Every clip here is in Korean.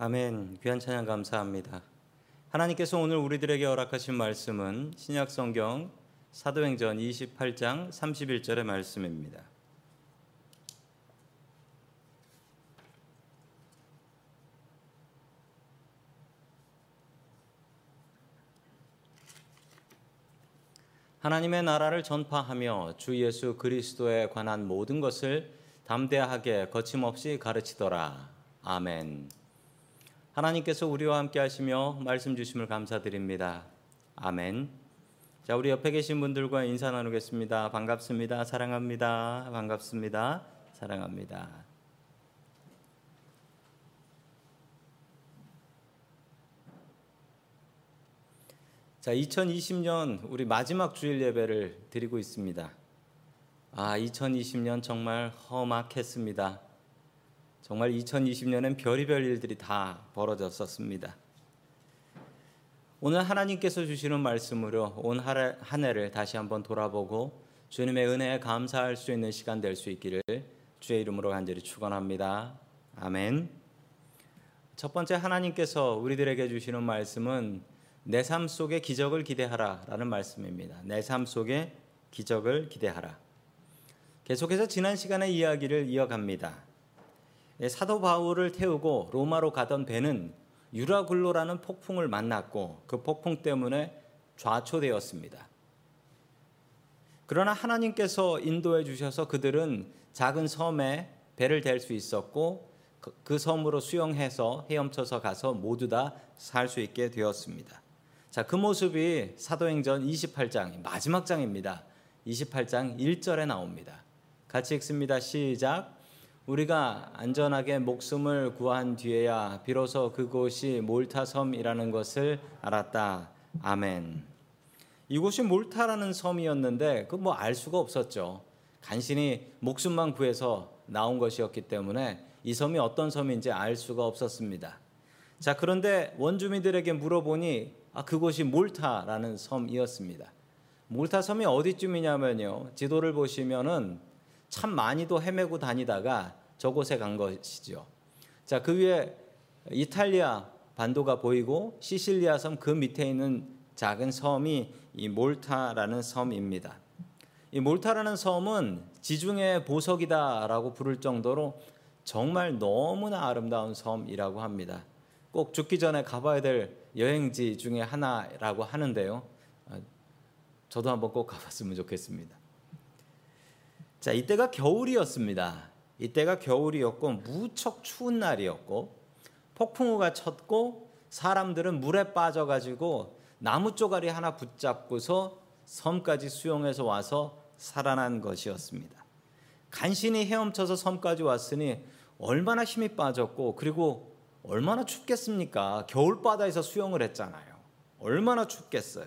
아멘. 귀한 찬양 감사합니다. 하나님께서 오늘 우리들에게 허락하신 말씀은 신약 성경 사도행전 28장 31절의 말씀입니다. 하나님의 나라를 전파하며 주 예수 그리스도에 관한 모든 것을 담대하게 거침없이 가르치더라. 아멘. 하나님께서 우리와 함께 하시며 말씀 주심을 감사드립니다. 아멘. 자, 우리 옆에 계신 분들과 인사 나누겠습니다. 반갑습니다. 사랑합니다. 반갑습니다. 사랑합니다. 자, 2020년 우리 마지막 주일 예배를 드리고 있습니다. 아, 2020년 정말 험악했습니다. 정말 2020년엔 별의별 일들이 다 벌어졌었습니다. 오늘 하나님께서 주시는 말씀으로 온 한 해를 다시 한번 돌아보고 주님의 은혜에 감사할 수 있는 시간 될 수 있기를 주의 이름으로 간절히 축원합니다. 아멘. 첫 번째 하나님께서 우리들에게 주시는 말씀은 내 삶 속에 기적을 기대하라라는 말씀입니다. 내 삶 속에 기적을 기대하라. 계속해서 지난 시간의 이야기를 이어갑니다. 예, 사도 바울을 태우고 로마로 가던 배는 유라굴로라는 폭풍을 만났고 그 폭풍 때문에 좌초되었습니다. 그러나 하나님께서 인도해 주셔서 그들은 작은 섬에 배를 댈 수 있었고 그, 그 섬으로 수영해서 헤엄쳐서 가서 모두 다 살 수 있게 되었습니다. 자, 그 모습이 사도행전 28장 마지막 장입니다. 28장 1절에 나옵니다. 같이 읽습니다. 시작. 우리가 안전하게 목숨을 구한 뒤에야 비로소 그곳이 몰타 섬이라는 것을 알았다. 아멘. 이곳이 몰타라는 섬이었는데 그 뭐 알 수가 없었죠. 간신히 목숨만 구해서 나온 것이었기 때문에 이 섬이 어떤 섬인지 알 수가 없었습니다. 자, 그런데 원주민들에게 물어보니 아, 그곳이 몰타라는 섬이었습니다. 몰타 섬이 어디쯤이냐면요. 지도를 보시면은 참 많이도 헤매고 다니다가 저곳에 간 것이죠. 자, 그 위에 이탈리아 반도가 보이고 시실리아 섬 그 밑에 있는 작은 섬이 이 몰타라는 섬입니다. 이 몰타라는 섬은 지중해 보석이다라고 부를 정도로 정말 너무나 아름다운 섬이라고 합니다. 꼭 죽기 전에 가봐야 될 여행지 중에 하나라고 하는데요. 아, 저도 한번 꼭 가봤으면 좋겠습니다. 자, 이때가 겨울이었습니다. 이때가 겨울이었고 무척 추운 날이었고 폭풍우가 쳤고 사람들은 물에 빠져 가지고 나무 쪼가리 하나 붙잡고서 섬까지 수용해서 와서 살아난 것이었습니다. 간신히 헤엄쳐서 섬까지 왔으니 얼마나 힘이 빠졌고 그리고 얼마나 춥겠습니까? 겨울 바다에서 수영을 했잖아요. 얼마나 춥겠어요.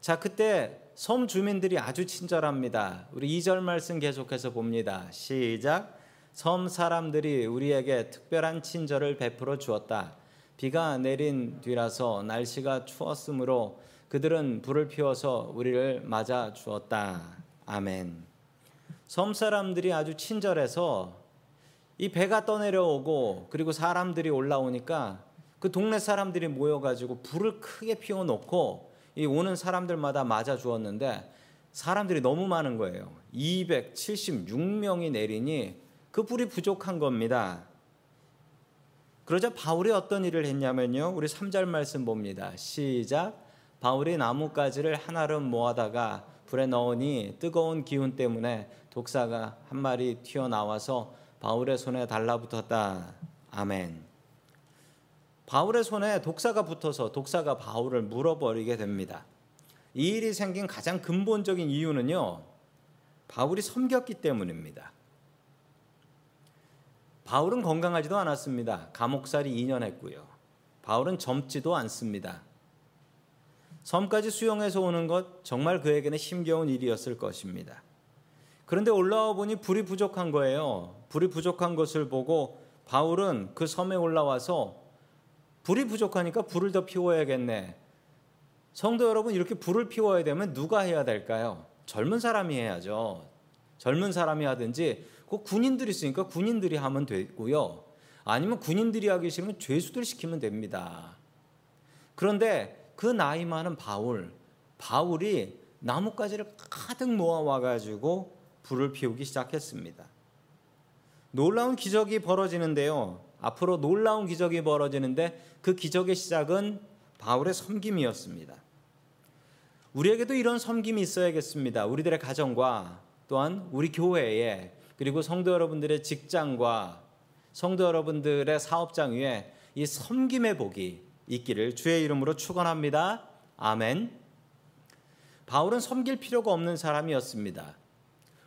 자, 그때 섬 주민들이 아주 친절합니다. 우리 2절 말씀 계속해서 봅니다. 시작. 섬 사람들이 우리에게 특별한 친절을 베풀어 주었다. 비가 내린 뒤라서 날씨가 추웠으므로 그들은 불을 피워서 우리를 맞아 주었다. 아멘. 섬 사람들이 아주 친절해서 이 배가 떠내려오고 그리고 사람들이 올라오니까 그 동네 사람들이 모여가지고 불을 크게 피워놓고 이 오는 사람들마다 맞아 주었는데 사람들이 너무 많은 거예요. 276명이 내리니 그 불이 부족한 겁니다. 그러자 바울이 어떤 일을 했냐면요. 우리 3절 말씀 봅니다. 시작. 바울이 나뭇가지를 하나름 모아다가 불에 넣으니 뜨거운 기운 때문에 독사가 한 마리 튀어나와서 바울의 손에 달라붙었다. 아멘. 바울의 손에 독사가 붙어서 독사가 바울을 물어버리게 됩니다. 이 일이 생긴 가장 근본적인 이유는요, 바울이 섬겼기 때문입니다. 바울은 건강하지도 않았습니다. 감옥살이 2년 했고요. 바울은 젊지도 않습니다. 섬까지 수용해서 오는 것 정말 그에게는 힘겨운 일이었을 것입니다. 그런데 올라와 보니 불이 부족한 거예요. 불이 부족한 것을 보고 바울은 그 섬에 올라와서 불이 부족하니까 불을 더 피워야겠네. 성도 여러분, 이렇게 불을 피워야 되면 누가 해야 될까요? 젊은 사람이 해야죠. 젊은 사람이 하든지 그 군인들이 있으니까 군인들이 하면 되고요. 아니면 군인들이 하기 싫으면 죄수들 시키면 됩니다. 그런데 그 나이 많은 바울, 바울이 나뭇가지를 가득 모아와 가지고 불을 피우기 시작했습니다. 놀라운 기적이 벌어지는데요. 앞으로 놀라운 기적이 벌어지는데 그 기적의 시작은 바울의 섬김이었습니다. 우리에게도 이런 섬김이 있어야겠습니다. 우리들의 가정과 또한 우리 교회에 그리고 성도 여러분들의 직장과 성도 여러분들의 사업장 위에 이 섬김의 복이 있기를 주의 이름으로 축원합니다. 아멘. 바울은 섬길 필요가 없는 사람이었습니다.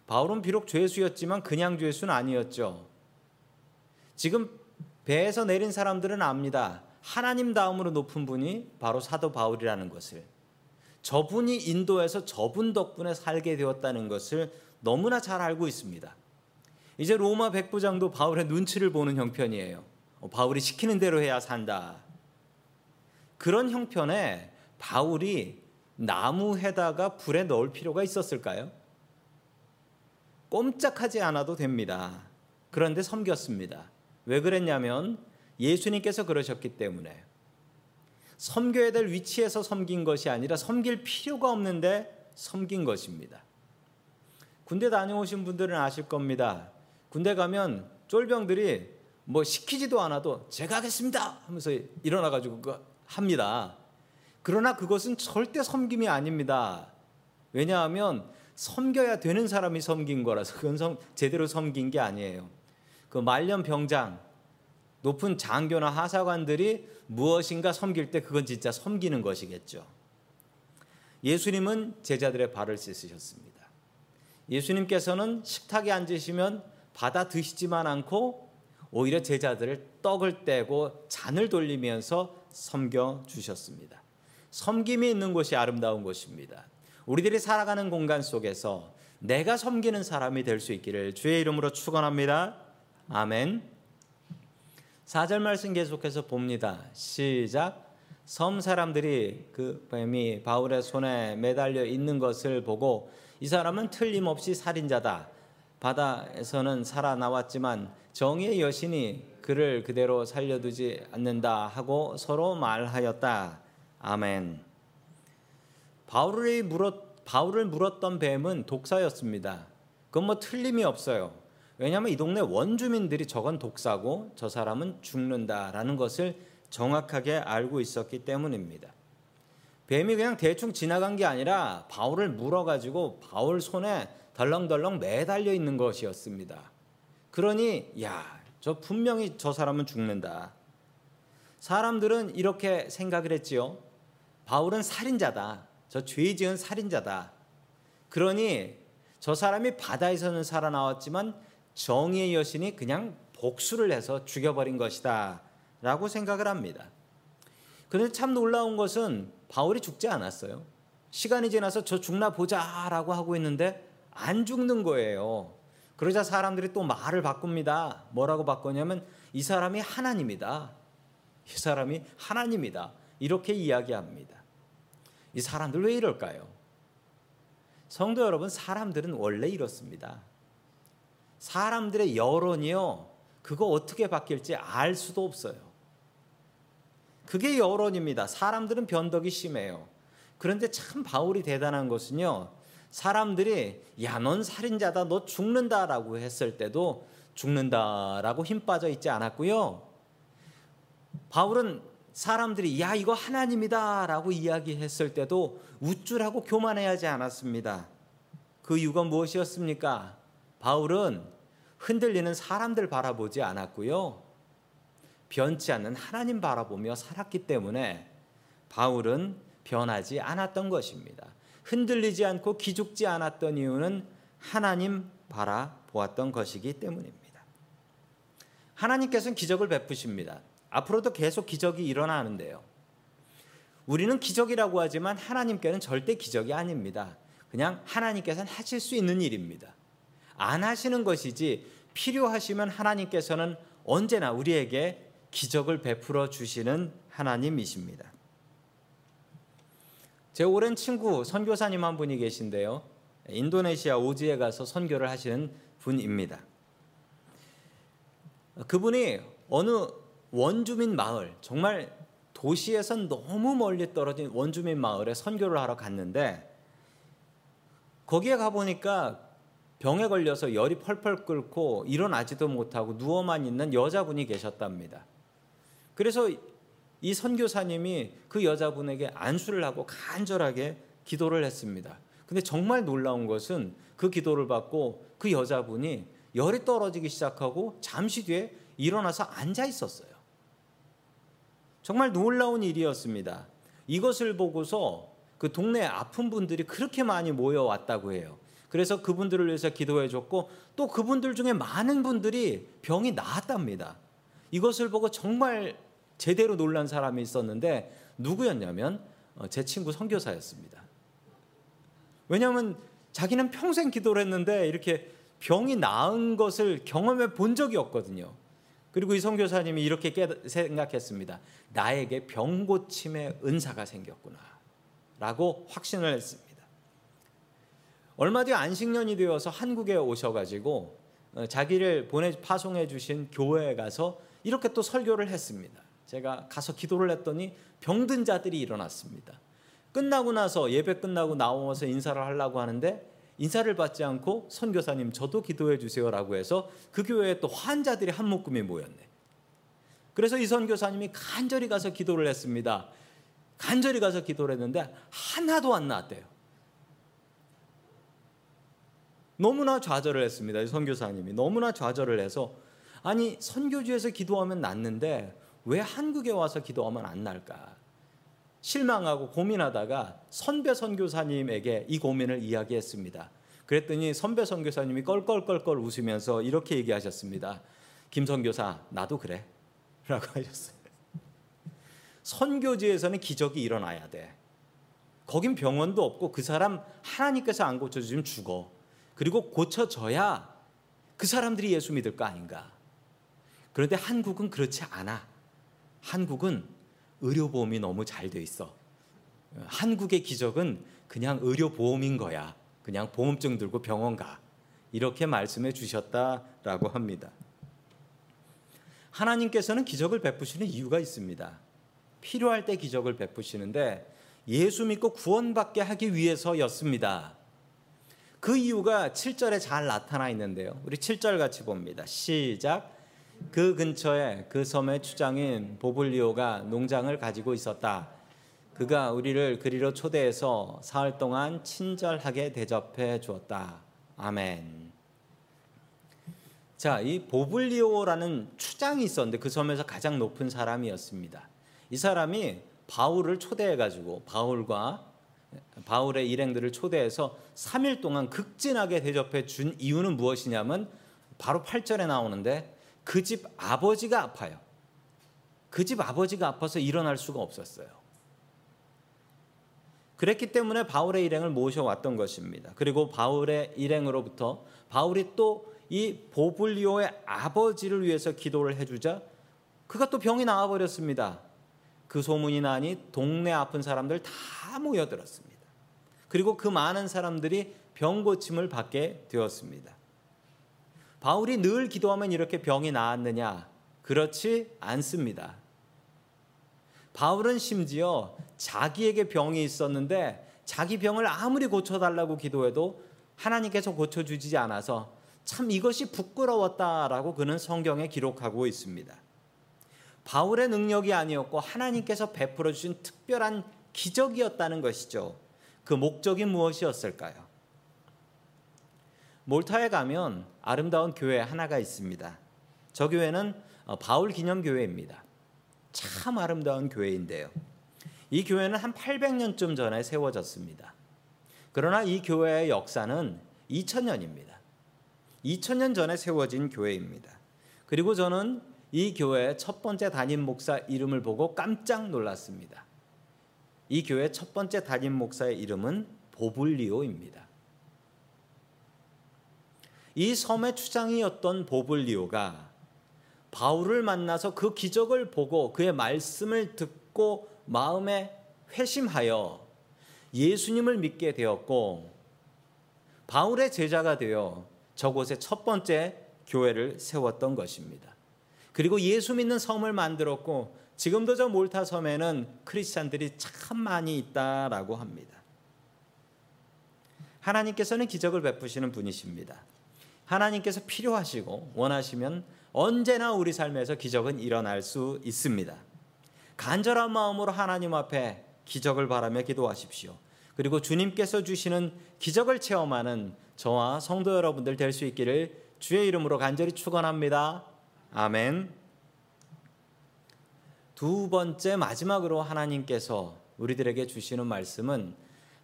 바울은 비록 죄수였지만 그냥 죄수는 아니었죠. 지금 배에서 내린 사람들은 압니다. 하나님 다음으로 높은 분이 바로 사도 바울이라는 것을. 저분이 인도에서 저분 덕분에 살게 되었다는 것을 너무나 잘 알고 있습니다. 이제 로마 백부장도 바울의 눈치를 보는 형편이에요. 어, 바울이 시키는 대로 해야 산다. 그런 형편에 바울이 나무에다가 불에 넣을 필요가 있었을까요? 꼼짝하지 않아도 됩니다. 그런데 섬겼습니다. 왜 그랬냐면 예수님께서 그러셨기 때문에 섬겨야 될 위치에서 섬긴 것이 아니라 섬길 필요가 없는데 섬긴 것입니다. 군대 다녀오신 분들은 아실 겁니다. 군대 가면 쫄병들이 뭐 시키지도 않아도 제가 하겠습니다 하면서 일어나 가지고 합니다. 그러나 그것은 절대 섬김이 아닙니다. 왜냐하면 섬겨야 되는 사람이 섬긴 거라서 그건 섬, 제대로 섬긴 게 아니에요. 그 말년 병장, 높은 장교나 하사관들이 무엇인가 섬길 때 그건 진짜 섬기는 것이겠죠. 예수님은 제자들의 발을 씻으셨습니다. 예수님께서는 식탁에 앉으시면 받아 드시지만 않고 오히려 제자들을 떡을 떼고 잔을 돌리면서 섬겨 주셨습니다. 섬김이 있는 곳이 아름다운 곳입니다. 우리들이 살아가는 공간 속에서 내가 섬기는 사람이 될 수 있기를 주의 이름으로 축원합니다. 아멘. 4절 말씀 계속해서 봅니다. 시작. 섬 사람들이 그 뱀이 바울의 손에 매달려 있는 것을 보고 이 사람은 틀림없이 살인자다. 바다에서는 살아나왔지만 정의의 여신이 그를 그대로 살려두지 않는다 하고 서로 말하였다. 아멘. 바울이 물었, 바울을 물었던 뱀은 독사였습니다. 그건 뭐 틀림이 없어요. 왜냐하면 이 동네 원주민들이 저건 독사고 저 사람은 죽는다라는 것을 정확하게 알고 있었기 때문입니다. 뱀이 그냥 대충 지나간 게 아니라 바울을 물어가지고 바울 손에 덜렁덜렁 매달려 있는 것이었습니다. 그러니 야, 저 분명히 저 사람은 죽는다. 사람들은 이렇게 생각을 했지요. 바울은 살인자다. 저 죄 지은 살인자다. 그러니 저 사람이 바다에서는 살아나왔지만 정의의 여신이 그냥 복수를 해서 죽여버린 것이다. 라고 생각을 합니다. 그런데 참 놀라운 것은 바울이 죽지 않았어요. 시간이 지나서 저 죽나 보자 라고 하고 있는데 안 죽는 거예요. 그러자 사람들이 또 말을 바꿉니다. 뭐라고 바꾸냐면 이 사람이 하나님이다. 이 사람이 하나님이다. 이렇게 이야기합니다. 이 사람들 왜 이럴까요? 성도 여러분, 사람들은 원래 이렇습니다. 사람들의 여론이요, 그거 어떻게 바뀔지 알 수도 없어요. 그게 여론입니다. 사람들은 변덕이 심해요. 그런데 참 바울이 대단한 것은요, 사람들이 야, 넌 살인자다, 너 죽는다라고 했을 때도 죽는다라고 힘 빠져 있지 않았고요. 바울은 사람들이 야 이거 하나님이다라고 이야기했을 때도 우쭐하고 교만해하지 않았습니다. 그 이유가 무엇이었습니까? 바울은 흔들리는 사람들 바라보지 않았고요. 변치 않는 하나님 바라보며 살았기 때문에 바울은 변하지 않았던 것입니다. 흔들리지 않고 기죽지 않았던 이유는 하나님 바라보았던 것이기 때문입니다. 하나님께서는 기적을 베푸십니다. 앞으로도 계속 기적이 일어나는데요. 우리는 기적이라고 하지만 하나님께는 절대 기적이 아닙니다. 그냥 하나님께서는 하실 수 있는 일입니다. 안 하시는 것이지 필요하시면 하나님께서는 언제나 우리에게 기적을 베풀어 주시는 하나님이십니다. 제 오랜 친구 선교사님 한 분이 계신데요. 인도네시아 오지에 가서 선교를 하시는 분입니다. 그분이 어느 원주민 마을, 정말 도시에선 너무 멀리 떨어진 원주민 마을에 선교를 하러 갔는데 거기에 가보니까 병에 걸려서 열이 펄펄 끓고 일어나지도 못하고 누워만 있는 여자분이 계셨답니다. 그래서 이 선교사님이 그 여자분에게 안수를 하고 간절하게 기도를 했습니다. 근데 정말 놀라운 것은 그 기도를 받고 그 여자분이 열이 떨어지기 시작하고 잠시 뒤에 일어나서 앉아 있었어요. 정말 놀라운 일이었습니다. 이것을 보고서 그 동네 아픈 분들이 그렇게 많이 모여왔다고 해요. 그래서 그분들을 위해서 기도해 줬고 또 그분들 중에 많은 분들이 병이 나았답니다. 이것을 보고 정말 제대로 놀란 사람이 있었는데 누구였냐면 어, 제 친구 선교사였습니다. 왜냐하면 자기는 평생 기도를 했는데 이렇게 병이 나은 것을 경험해 본 적이 없거든요. 그리고 이 선교사님이 이렇게 생각했습니다. 나에게 병 고침의 은사가 생겼구나. 라고 확신을. 얼마 뒤 안식년이 되어서 한국에 오셔가지고 어, 자기를 보내 파송해 주신 교회에 가서 이렇게 또 설교를 했습니다. 제가 가서 기도를 했더니 병든 자들이 일어났습니다. 끝나고 나서 예배 끝나고 나와서 인사를 하려고 하는데 인사를 받지 않고 선교사님 저도 기도해 주세요라고 해서 그 교회에 또 환자들이 한 묶음이 모였네. 그래서 이 선교사님이 간절히 가서 기도를 했습니다. 간절히 가서 기도를 했는데 하나도 안 나왔대요. 너무나 좌절을 했습니다. 이 선교사님이 너무나 좌절을 해서 아니 선교지에서 기도하면 낫는데 왜 한국에 와서 기도하면 안 날까? 실망하고 고민하다가 선배 선교사님에게 이 고민을 이야기했습니다. 그랬더니 선배 선교사님이 껄껄껄껄 웃으면서 이렇게 얘기하셨습니다. 김 선교사 나도 그래. 라고 하셨어요. 선교지에서는 기적이 일어나야 돼. 거긴 병원도 없고 그 사람 하나님께서 안 고쳐주면 죽어. 그리고 고쳐져야 그 사람들이 예수 믿을 거 아닌가. 그런데 한국은 그렇지 않아. 한국은 의료보험이 너무 잘 돼 있어. 한국의 기적은 그냥 의료보험인 거야. 그냥 보험증 들고 병원 가. 이렇게 말씀해 주셨다라고 합니다. 하나님께서는 기적을 베푸시는 이유가 있습니다. 필요할 때 기적을 베푸시는데 예수 믿고 구원받게 하기 위해서였습니다. 그 이유가 7절에 잘 나타나 있는데요. 우리 7절 같이 봅니다. 시작. 그 근처에 그 섬의 추장인 보블리오가 농장을 가지고 있었다. 그가 우리를 그리로 초대해서 사흘 동안 친절하게 대접해 주었다. 아멘. 자, 이 보블리오라는 추장이 있었는데 그 섬에서 가장 높은 사람이었습니다. 이 사람이 바울을 초대해 가지고 바울과 바울의 일행들을 초대해서 3일 동안 극진하게 대접해 준 이유는 무엇이냐면 바로 8절에 나오는데 그 집 아버지가 아파요. 그 집 아버지가 아파서 일어날 수가 없었어요. 그랬기 때문에 바울의 일행을 모셔왔던 것입니다. 그리고 바울의 일행으로부터 바울이 또 이 보블리오의 아버지를 위해서 기도를 해주자 그가 또 병이 나와버렸습니다. 그 소문이 나니 동네 아픈 사람들 다 모여들었습니다. 그리고 그 많은 사람들이 병 고침을 받게 되었습니다. 바울이 늘 기도하면 이렇게 병이 나았느냐? 그렇지 않습니다. 바울은 심지어 자기에게 병이 있었는데 자기 병을 아무리 고쳐달라고 기도해도 하나님께서 고쳐주지 않아서 참 이것이 부끄러웠다라고 그는 성경에 기록하고 있습니다. 바울의 능력이 아니었고 하나님께서 베풀어 주신 특별한 기적이었다는 것이죠. 그 목적이 무엇이었을까요? 몰타에 가면 아름다운 교회 하나가 있습니다. 저 교회는 어, 바울 기념 교회입니다. 참 아름다운 교회인데요. 이 교회는 한 800년쯤 전에 세워졌습니다. 그러나 이 교회의 역사는 2000년입니다. 2000년 전에 세워진 교회입니다. 그리고 저는 이 교회의 첫 번째 담임 목사 이름을 보고 깜짝 놀랐습니다. 이 교회 첫 번째 담임 목사의 이름은 보블리오입니다. 이 섬의 추장이었던 보블리오가 바울을 만나서 그 기적을 보고 그의 말씀을 듣고 마음에 회심하여 예수님을 믿게 되었고 바울의 제자가 되어 저곳에 첫 번째 교회를 세웠던 것입니다. 그리고 예수 믿는 섬을 만들었고 지금도 저 몰타 섬에는 크리스찬들이 참 많이 있다라고 합니다. 하나님께서는 기적을 베푸시는 분이십니다. 하나님께서 필요하시고 원하시면 언제나 우리 삶에서 기적은 일어날 수 있습니다. 간절한 마음으로 하나님 앞에 기적을 바라며 기도하십시오. 그리고 주님께서 주시는 기적을 체험하는 저와 성도 여러분들 될 수 있기를 주의 이름으로 간절히 축원합니다. 아멘. 두 번째 마지막으로 하나님께서 우리들에게 주시는 말씀은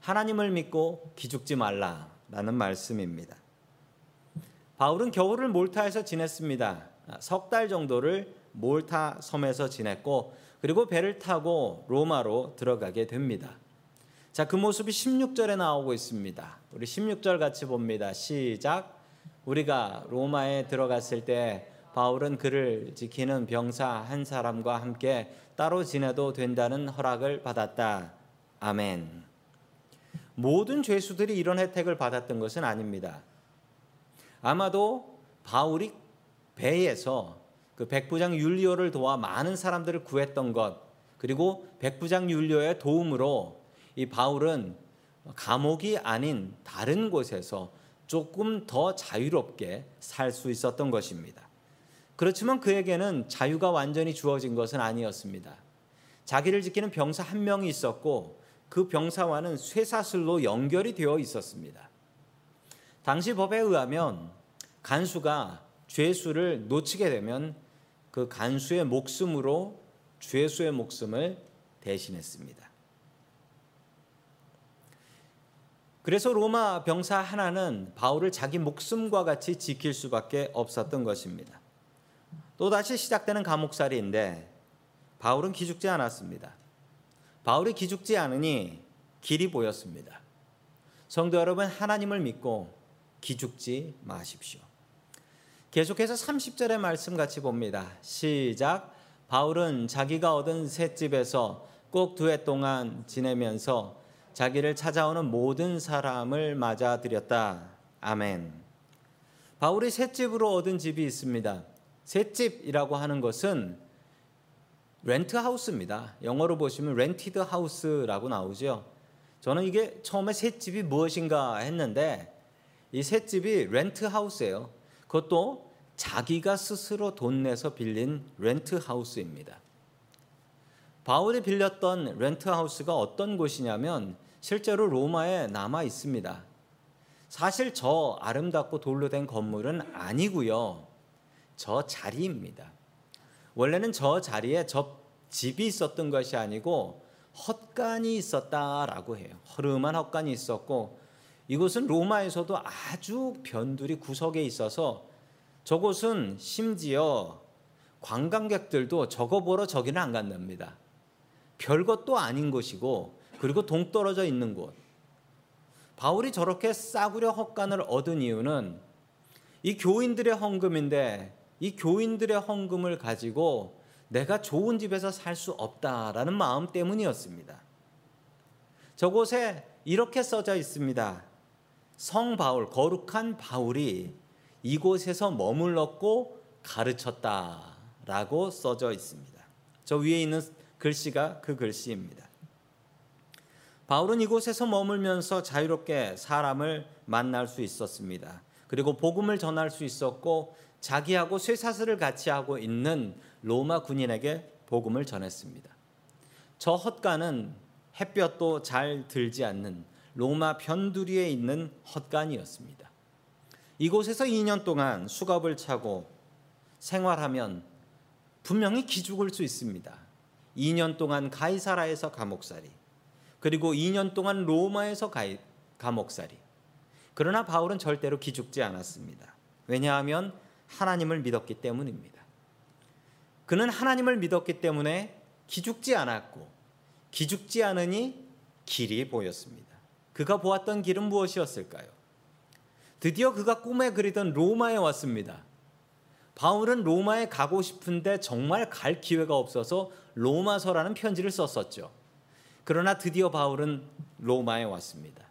하나님을 믿고 기죽지 말라라는 말씀입니다. 바울은 겨울을 몰타에서 지냈습니다. 석 달 정도를 몰타 섬에서 지냈고 그리고 배를 타고 로마로 들어가게 됩니다. 자, 그 모습이 16절에 나오고 있습니다. 우리 16절 같이 봅니다. 시작. 우리가 로마에 들어갔을 때 바울은 그를 지키는 병사 한 사람과 함께 따로 지내도 된다는 허락을 받았다. 아멘. 모든 죄수들이 이런 혜택을 받았던 것은 아닙니다. 아마도 바울이 배에서 그 백부장 율리오를 도와 많은 사람들을 구했던 것 그리고 백부장 율리오의 도움으로 이 바울은 감옥이 아닌 다른 곳에서 조금 더 자유롭게 살 수 있었던 것입니다. 그렇지만 그에게는 자유가 완전히 주어진 것은 아니었습니다. 자기를 지키는 병사 한 명이 있었고 그 병사와는 쇠사슬로 연결이 되어 있었습니다. 당시 법에 의하면 간수가 죄수를 놓치게 되면 그 간수의 목숨으로 죄수의 목숨을 대신했습니다. 그래서 로마 병사 하나는 바울을 자기 목숨과 같이 지킬 수밖에 없었던 것입니다. 또다시 시작되는 감옥살이인데 바울은 기죽지 않았습니다. 바울이 기죽지 않으니 길이 보였습니다. 성도 여러분, 하나님을 믿고 기죽지 마십시오. 계속해서 30절의 말씀 같이 봅니다. 시작. 바울은 자기가 얻은 새 집에서 꼭 두 해 동안 지내면서 자기를 찾아오는 모든 사람을 맞아들였다. 아멘. 바울이 새 집으로 얻은 집이 있습니다. 새 집이라고 하는 것은 rent house입니다. 영어로 보시면 rented house라고 나오죠. 저는 이게 처음에 셋집이 무엇인가 했는데 이 셋집이 rent house예요. 그것도 자기가 스스로 돈 내서 빌린 rent house입니다. 바울이 빌렸던 rent house가 어떤 곳이냐면 실제로 로마에 남아 있습니다. 사실 저 아름답고 돌로 된 건물은 아니고요. 저 자리입니다. 원래는 저 자리에 저 집이 있었던 것이 아니고 헛간이 있었다라고 해요. 허름한 헛간이 있었고 이곳은 로마에서도 아주 변두리 구석에 있어서 저곳은 심지어 관광객들도 저거 보러 저기는 안 간답니다. 별것도 아닌 곳이고 그리고 동떨어져 있는 곳. 바울이 저렇게 싸구려 헛간을 얻은 이유는 이 교인들의 헌금인데 이 교인들의 헌금을 가지고 내가 좋은 집에서 살 수 없다라는 마음 때문이었습니다. 저곳에 이렇게 써져 있습니다. 성 바울, 거룩한 바울이 이곳에서 머물렀고 가르쳤다라고 써져 있습니다. 저 위에 있는 글씨가 그 글씨입니다. 바울은 이곳에서 머물면서 자유롭게 사람을 만날 수 있었습니다. 그리고 복음을 전할 수 있었고 자기하고 쇠사슬을 같이 하고 있는 로마 군인에게 복음을 전했습니다. 저 헛간은 햇볕도 잘 들지 않는 로마 변두리에 있는 헛간이었습니다. 이곳에서 2년 동안 수갑을 차고 생활하면 분명히 기죽을 수 있습니다. 2년 동안 가이사라에서 감옥살이, 그리고 2년 동안 로마에서 가이, 감옥살이. 그러나 바울은 절대로 기죽지 않았습니다. 왜냐하면 하나님을 믿었기 때문입니다. 그는 하나님을 믿었기 때문에 기죽지 않았고, 기죽지 않으니 길이 보였습니다. 그가 보았던 길은 무엇이었을까요? 드디어 그가 꿈에 그리던 로마에 왔습니다. 바울은 로마에 가고 싶은데 정말 갈 기회가 없어서 로마서라는 편지를 썼었죠. 그러나 드디어 바울은 로마에 왔습니다.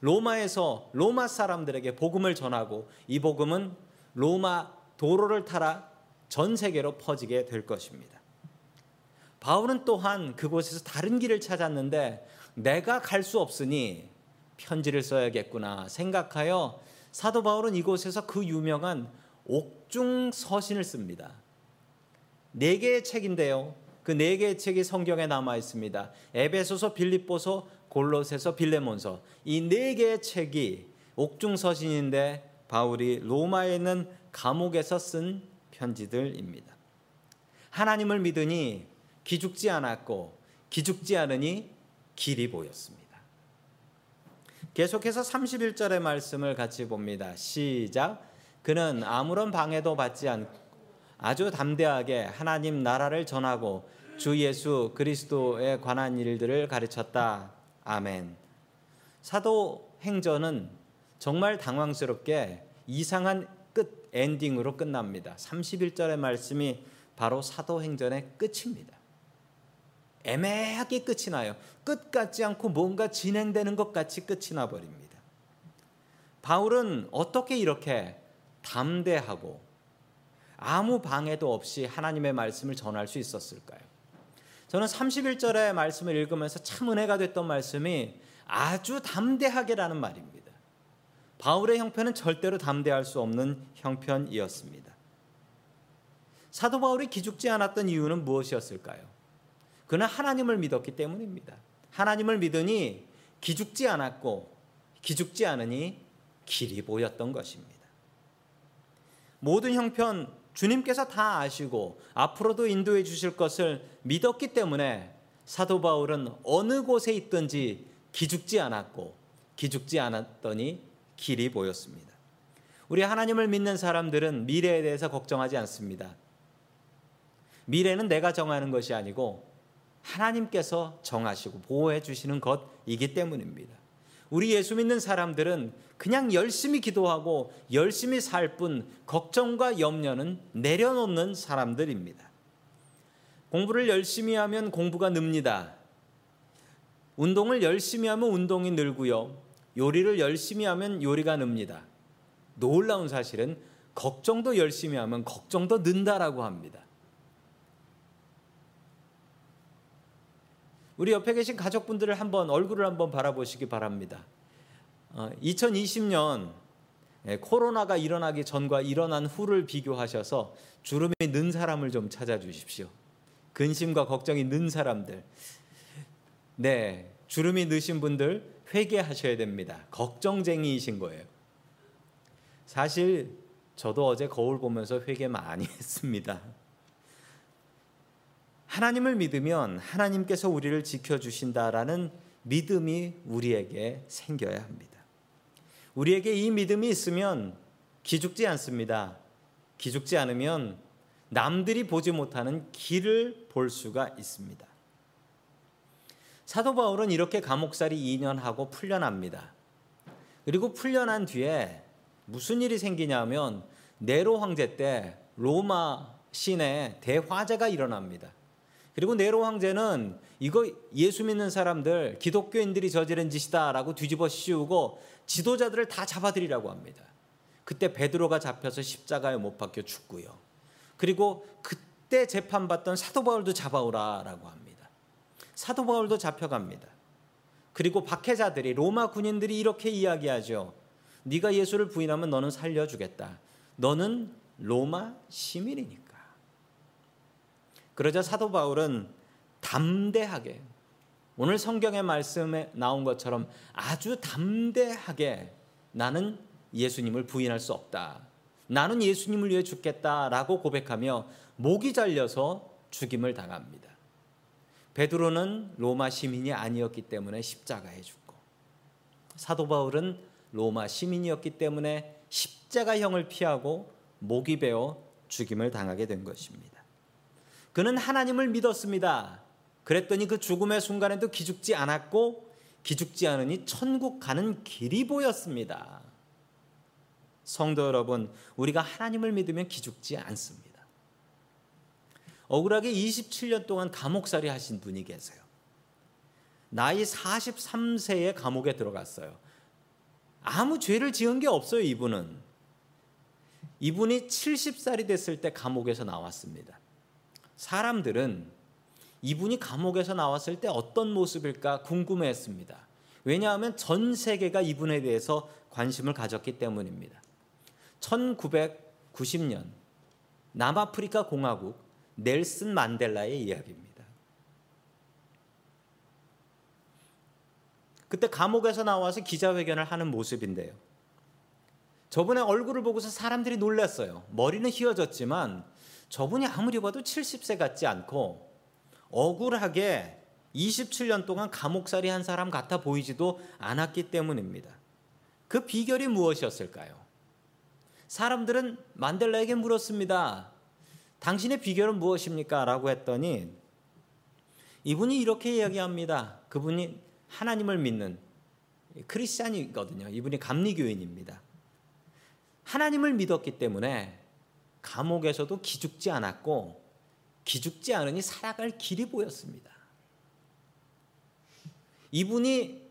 로마에서 로마 사람들에게 복음을 전하고 이 복음은 로마 도로를 타라 전 세계로 퍼지게 될 것입니다. 바울은 또한 그곳에서 다른 길을 찾았는데 내가 갈 수 없으니 편지를 써야겠구나 생각하여 사도 바울은 이곳에서 그 유명한 옥중 서신을 씁니다. 네 개의 책인데요. 그 네 개의 책이 성경에 남아 있습니다. 에베소서, 빌립보서, 골로새서, 빌레몬서 이 네 개의 책이 옥중 서신인데 바울이 로마에 있는 감옥에서 쓴 편지들입니다. 하나님을 믿으니 기죽지 않았고 기죽지 않으니 길이 보였습니다. 계속해서 31절의 말씀을 같이 봅니다. 시작. 그는 아무런 방해도 받지 않고 아주 담대하게 하나님 나라를 전하고 주 예수 그리스도에 관한 일들을 가르쳤다. 아멘. 사도 행전은 정말 당황스럽게 이상한 끝 엔딩으로 끝납니다. 31절의 말씀이 바로 사도행전의 끝입니다. 애매하게 끝이 나요. 끝 같지 않고 뭔가 진행되는 것 같이 끝이 나 버립니다. 바울은 어떻게 이렇게 담대하고 아무 방해도 없이 하나님의 말씀을 전할 수 있었을까요? 저는 31절의 말씀을 읽으면서 참 은혜가 됐던 말씀이 아주 담대하게라는 말입니다. 바울의 형편은 절대로 담대할 수 없는 형편이었습니다. 사도 바울이 기죽지 않았던 이유는 무엇이었을까요? 그는 하나님을 믿었기 때문입니다. 하나님을 믿으니 기죽지 않았고 기죽지 않으니 길이 보였던 것입니다. 모든 형편 주님께서 다 아시고 앞으로도 인도해 주실 것을 믿었기 때문에 사도 바울은 어느 곳에 있든지 기죽지 않았고 기죽지 않았더니 길이 보였습니다. 우리 하나님을 믿는 사람들은 미래에 대해서 걱정하지 않습니다. 미래는 내가 정하는 것이 아니고 하나님께서 정하시고 보호해 주시는 것이기 때문입니다. 우리 예수 믿는 사람들은 그냥 열심히 기도하고 열심히 살 뿐 걱정과 염려는 내려놓는 사람들입니다. 공부를 열심히 하면 공부가 늡니다. 운동을 열심히 하면 운동이 늘고요. 요리를 열심히 하면 요리가 늡니다. 놀라운 사실은 걱정도 열심히 하면 걱정도 는다라고 합니다. 우리 옆에 계신 가족분들을 한번 얼굴을 한번 바라보시기 바랍니다. 2020년 어, 예, 코로나가 일어나기 전과 일어난 후를 비교하셔서 주름이 는 사람을 좀 찾아주십시오. 근심과 걱정이 는 사람들. 네, 주름이 느신 분들 회개하셔야 됩니다. 걱정쟁이이신 거예요. 사실 저도 어제 거울 보면서 회개 많이 했습니다. 하나님을 믿으면 하나님께서 우리를 지켜주신다라는 믿음이 우리에게 생겨야 합니다. 우리에게 이 믿음이 있으면 기죽지 않습니다. 기죽지 않으면 남들이 보지 못하는 길을 볼 수가 있습니다. 사도 바울은 이렇게 감옥살이 2년 하고 풀려납니다. 그리고 풀려난 뒤에 무슨 일이 생기냐면 네로 황제 때 로마 시내 대화재가 일어납니다. 그리고 네로 황제는 이거 예수 믿는 사람들 기독교인들이 저지른 짓이다라고 뒤집어 씌우고 지도자들을 다 잡아들이라고 합니다. 그때 베드로가 잡혀서 십자가에 못 박혀 죽고요. 그리고 그때 재판받던 사도 바울도 잡아오라라고 합니다. 사도 바울도 잡혀갑니다. 그리고 박해자들이 로마 군인들이 이렇게 이야기하죠. 네가 예수를 부인하면 너는 살려주겠다. 너는 로마 시민이니까. 그러자 사도 바울은 담대하게 오늘 성경의 말씀에 나온 것처럼 아주 담대하게 나는 예수님을 부인할 수 없다. 나는 예수님을 위해 죽겠다라고 고백하며 목이 잘려서 죽임을 당합니다. 베드로는 로마 시민이 아니었기 때문에 십자가에 죽고 사도 바울은 로마 시민이었기 때문에 십자가형을 피하고 목이 베어 죽임을 당하게 된 것입니다. 그는 하나님을 믿었습니다. 그랬더니 그 죽음의 순간에도 기죽지 않았고 기죽지 않으니 천국 가는 길이 보였습니다. 성도 여러분, 우리가 하나님을 믿으면 기죽지 않습니다. 억울하게 27년 동안 감옥살이 하신 분이 계세요. 나이 43세에 감옥에 들어갔어요. 아무 죄를 지은 게 없어요, 이분은. 이분이 70살이 됐을 때 감옥에서 나왔습니다. 사람들은 이분이 감옥에서 나왔을 때 어떤 모습일까 궁금해 했습니다. 왜냐하면 전 세계가 이분에 대해서 관심을 가졌기 때문입니다. 1990년 남아프리카 공화국 넬슨 만델라의 이야기입니다. 그때 감옥에서 나와서 기자회견을 하는 모습인데요. 저분의 얼굴을 보고서 사람들이 놀랐어요. 머리는 휘어졌지만 저분이 아무리 봐도 70세 같지 않고 억울하게 27년 동안 감옥살이 한 사람 같아 보이지도 않았기 때문입니다. 그 비결이 무엇이었을까요? 사람들은 만델라에게 물었습니다. 당신의 비결은 무엇입니까? 라고 했더니 이분이 이렇게 이야기합니다. 그분이 하나님을 믿는 크리스찬이거든요. 이분이 감리교인입니다. 하나님을 믿었기 때문에 감옥에서도 기죽지 않았고 기죽지 않으니 살아갈 길이 보였습니다. 이분이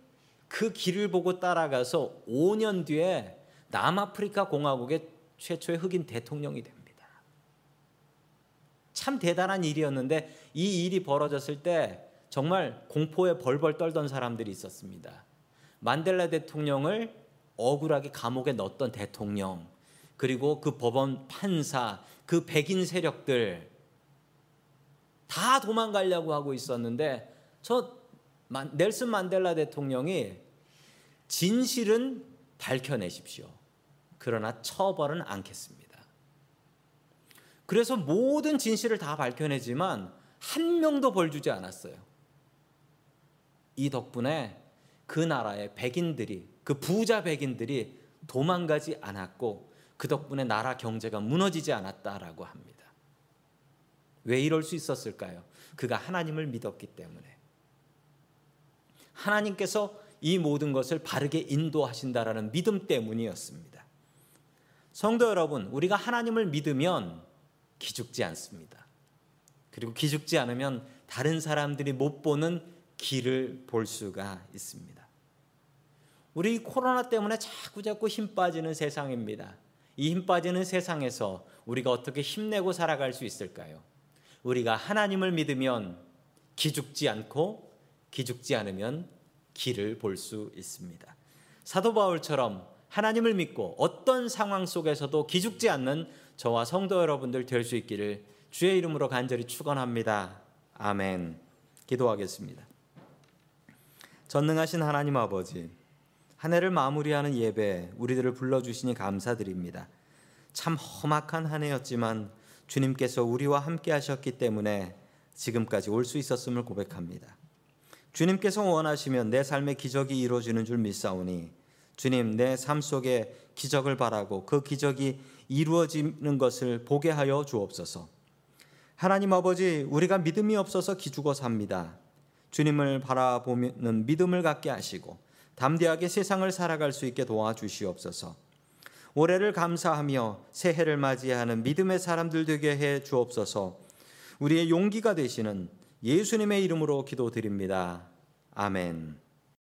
그 길을 보고 따라가서 5년 뒤에 남아프리카 공화국의 최초의 흑인 대통령이 됩니다. 참 대단한 일이었는데 이 일이 벌어졌을 때 정말 공포에 벌벌 떨던 사람들이 있었습니다. 만델라 대통령을 억울하게 감옥에 넣었던 대통령, 그리고 그 법원 판사, 그 백인 세력들 다 도망가려고 하고 있었는데 저 넬슨 만델라 대통령이 진실은 밝혀내십시오. 그러나 처벌은 않겠습니다. 그래서 모든 진실을 다 밝혀내지만 한 명도 벌 주지 않았어요. 이 덕분에 그 나라의 백인들이 그 부자 백인들이 도망가지 않았고 그 덕분에 나라 경제가 무너지지 않았다라고 합니다. 왜 이럴 수 있었을까요? 그가 하나님을 믿었기 때문에. 하나님께서 이 모든 것을 바르게 인도하신다라는 믿음 때문이었습니다. 성도 여러분, 우리가 하나님을 믿으면 기죽지 않습니다. 그리고 기죽지 않으면 다른 사람들이 못 보는 길을 볼 수가 있습니다. 우리 코로나 때문에 자꾸 자꾸 힘 빠지는 세상입니다. 이 힘 빠지는 세상에서 우리가 어떻게 힘내고 살아갈 수 있을까요? 우리가 하나님을 믿으면 기죽지 않고 기죽지 않으면 길을 볼 수 있습니다. 사도 바울처럼 하나님을 믿고 어떤 상황 속에서도 기죽지 않는 저와 성도 여러분들 될 수 있기를 주의 이름으로 간절히 축원합니다. 아멘. 기도하겠습니다. 전능하신 하나님 아버지, 한 해를 마무리하는 예배 우리들을 불러 주시니 감사드립니다. 참 험악한 한 해였지만 주님께서 우리와 함께 하셨기 때문에 지금까지 올 수 있었음을 고백합니다. 주님께서 원하시면 내 삶의 기적이 이루어지는 줄 믿사오니 주님 내 삶 속에 기적을 바라고 그 기적이 이루어지는 것을 보게 하여 주옵소서. 하나님 아버지 우리가 믿음이 없어서 기죽어 삽니다. 주님을 바라보는 믿음을 갖게 하시고 담대하게 세상을 살아갈 수 있게 도와주시옵소서. 올해를 감사하며 새해를 맞이하는 믿음의 사람들 되게 해 주옵소서. 우리의 용기가 되시는 예수님의 이름으로 기도드립니다. 아멘.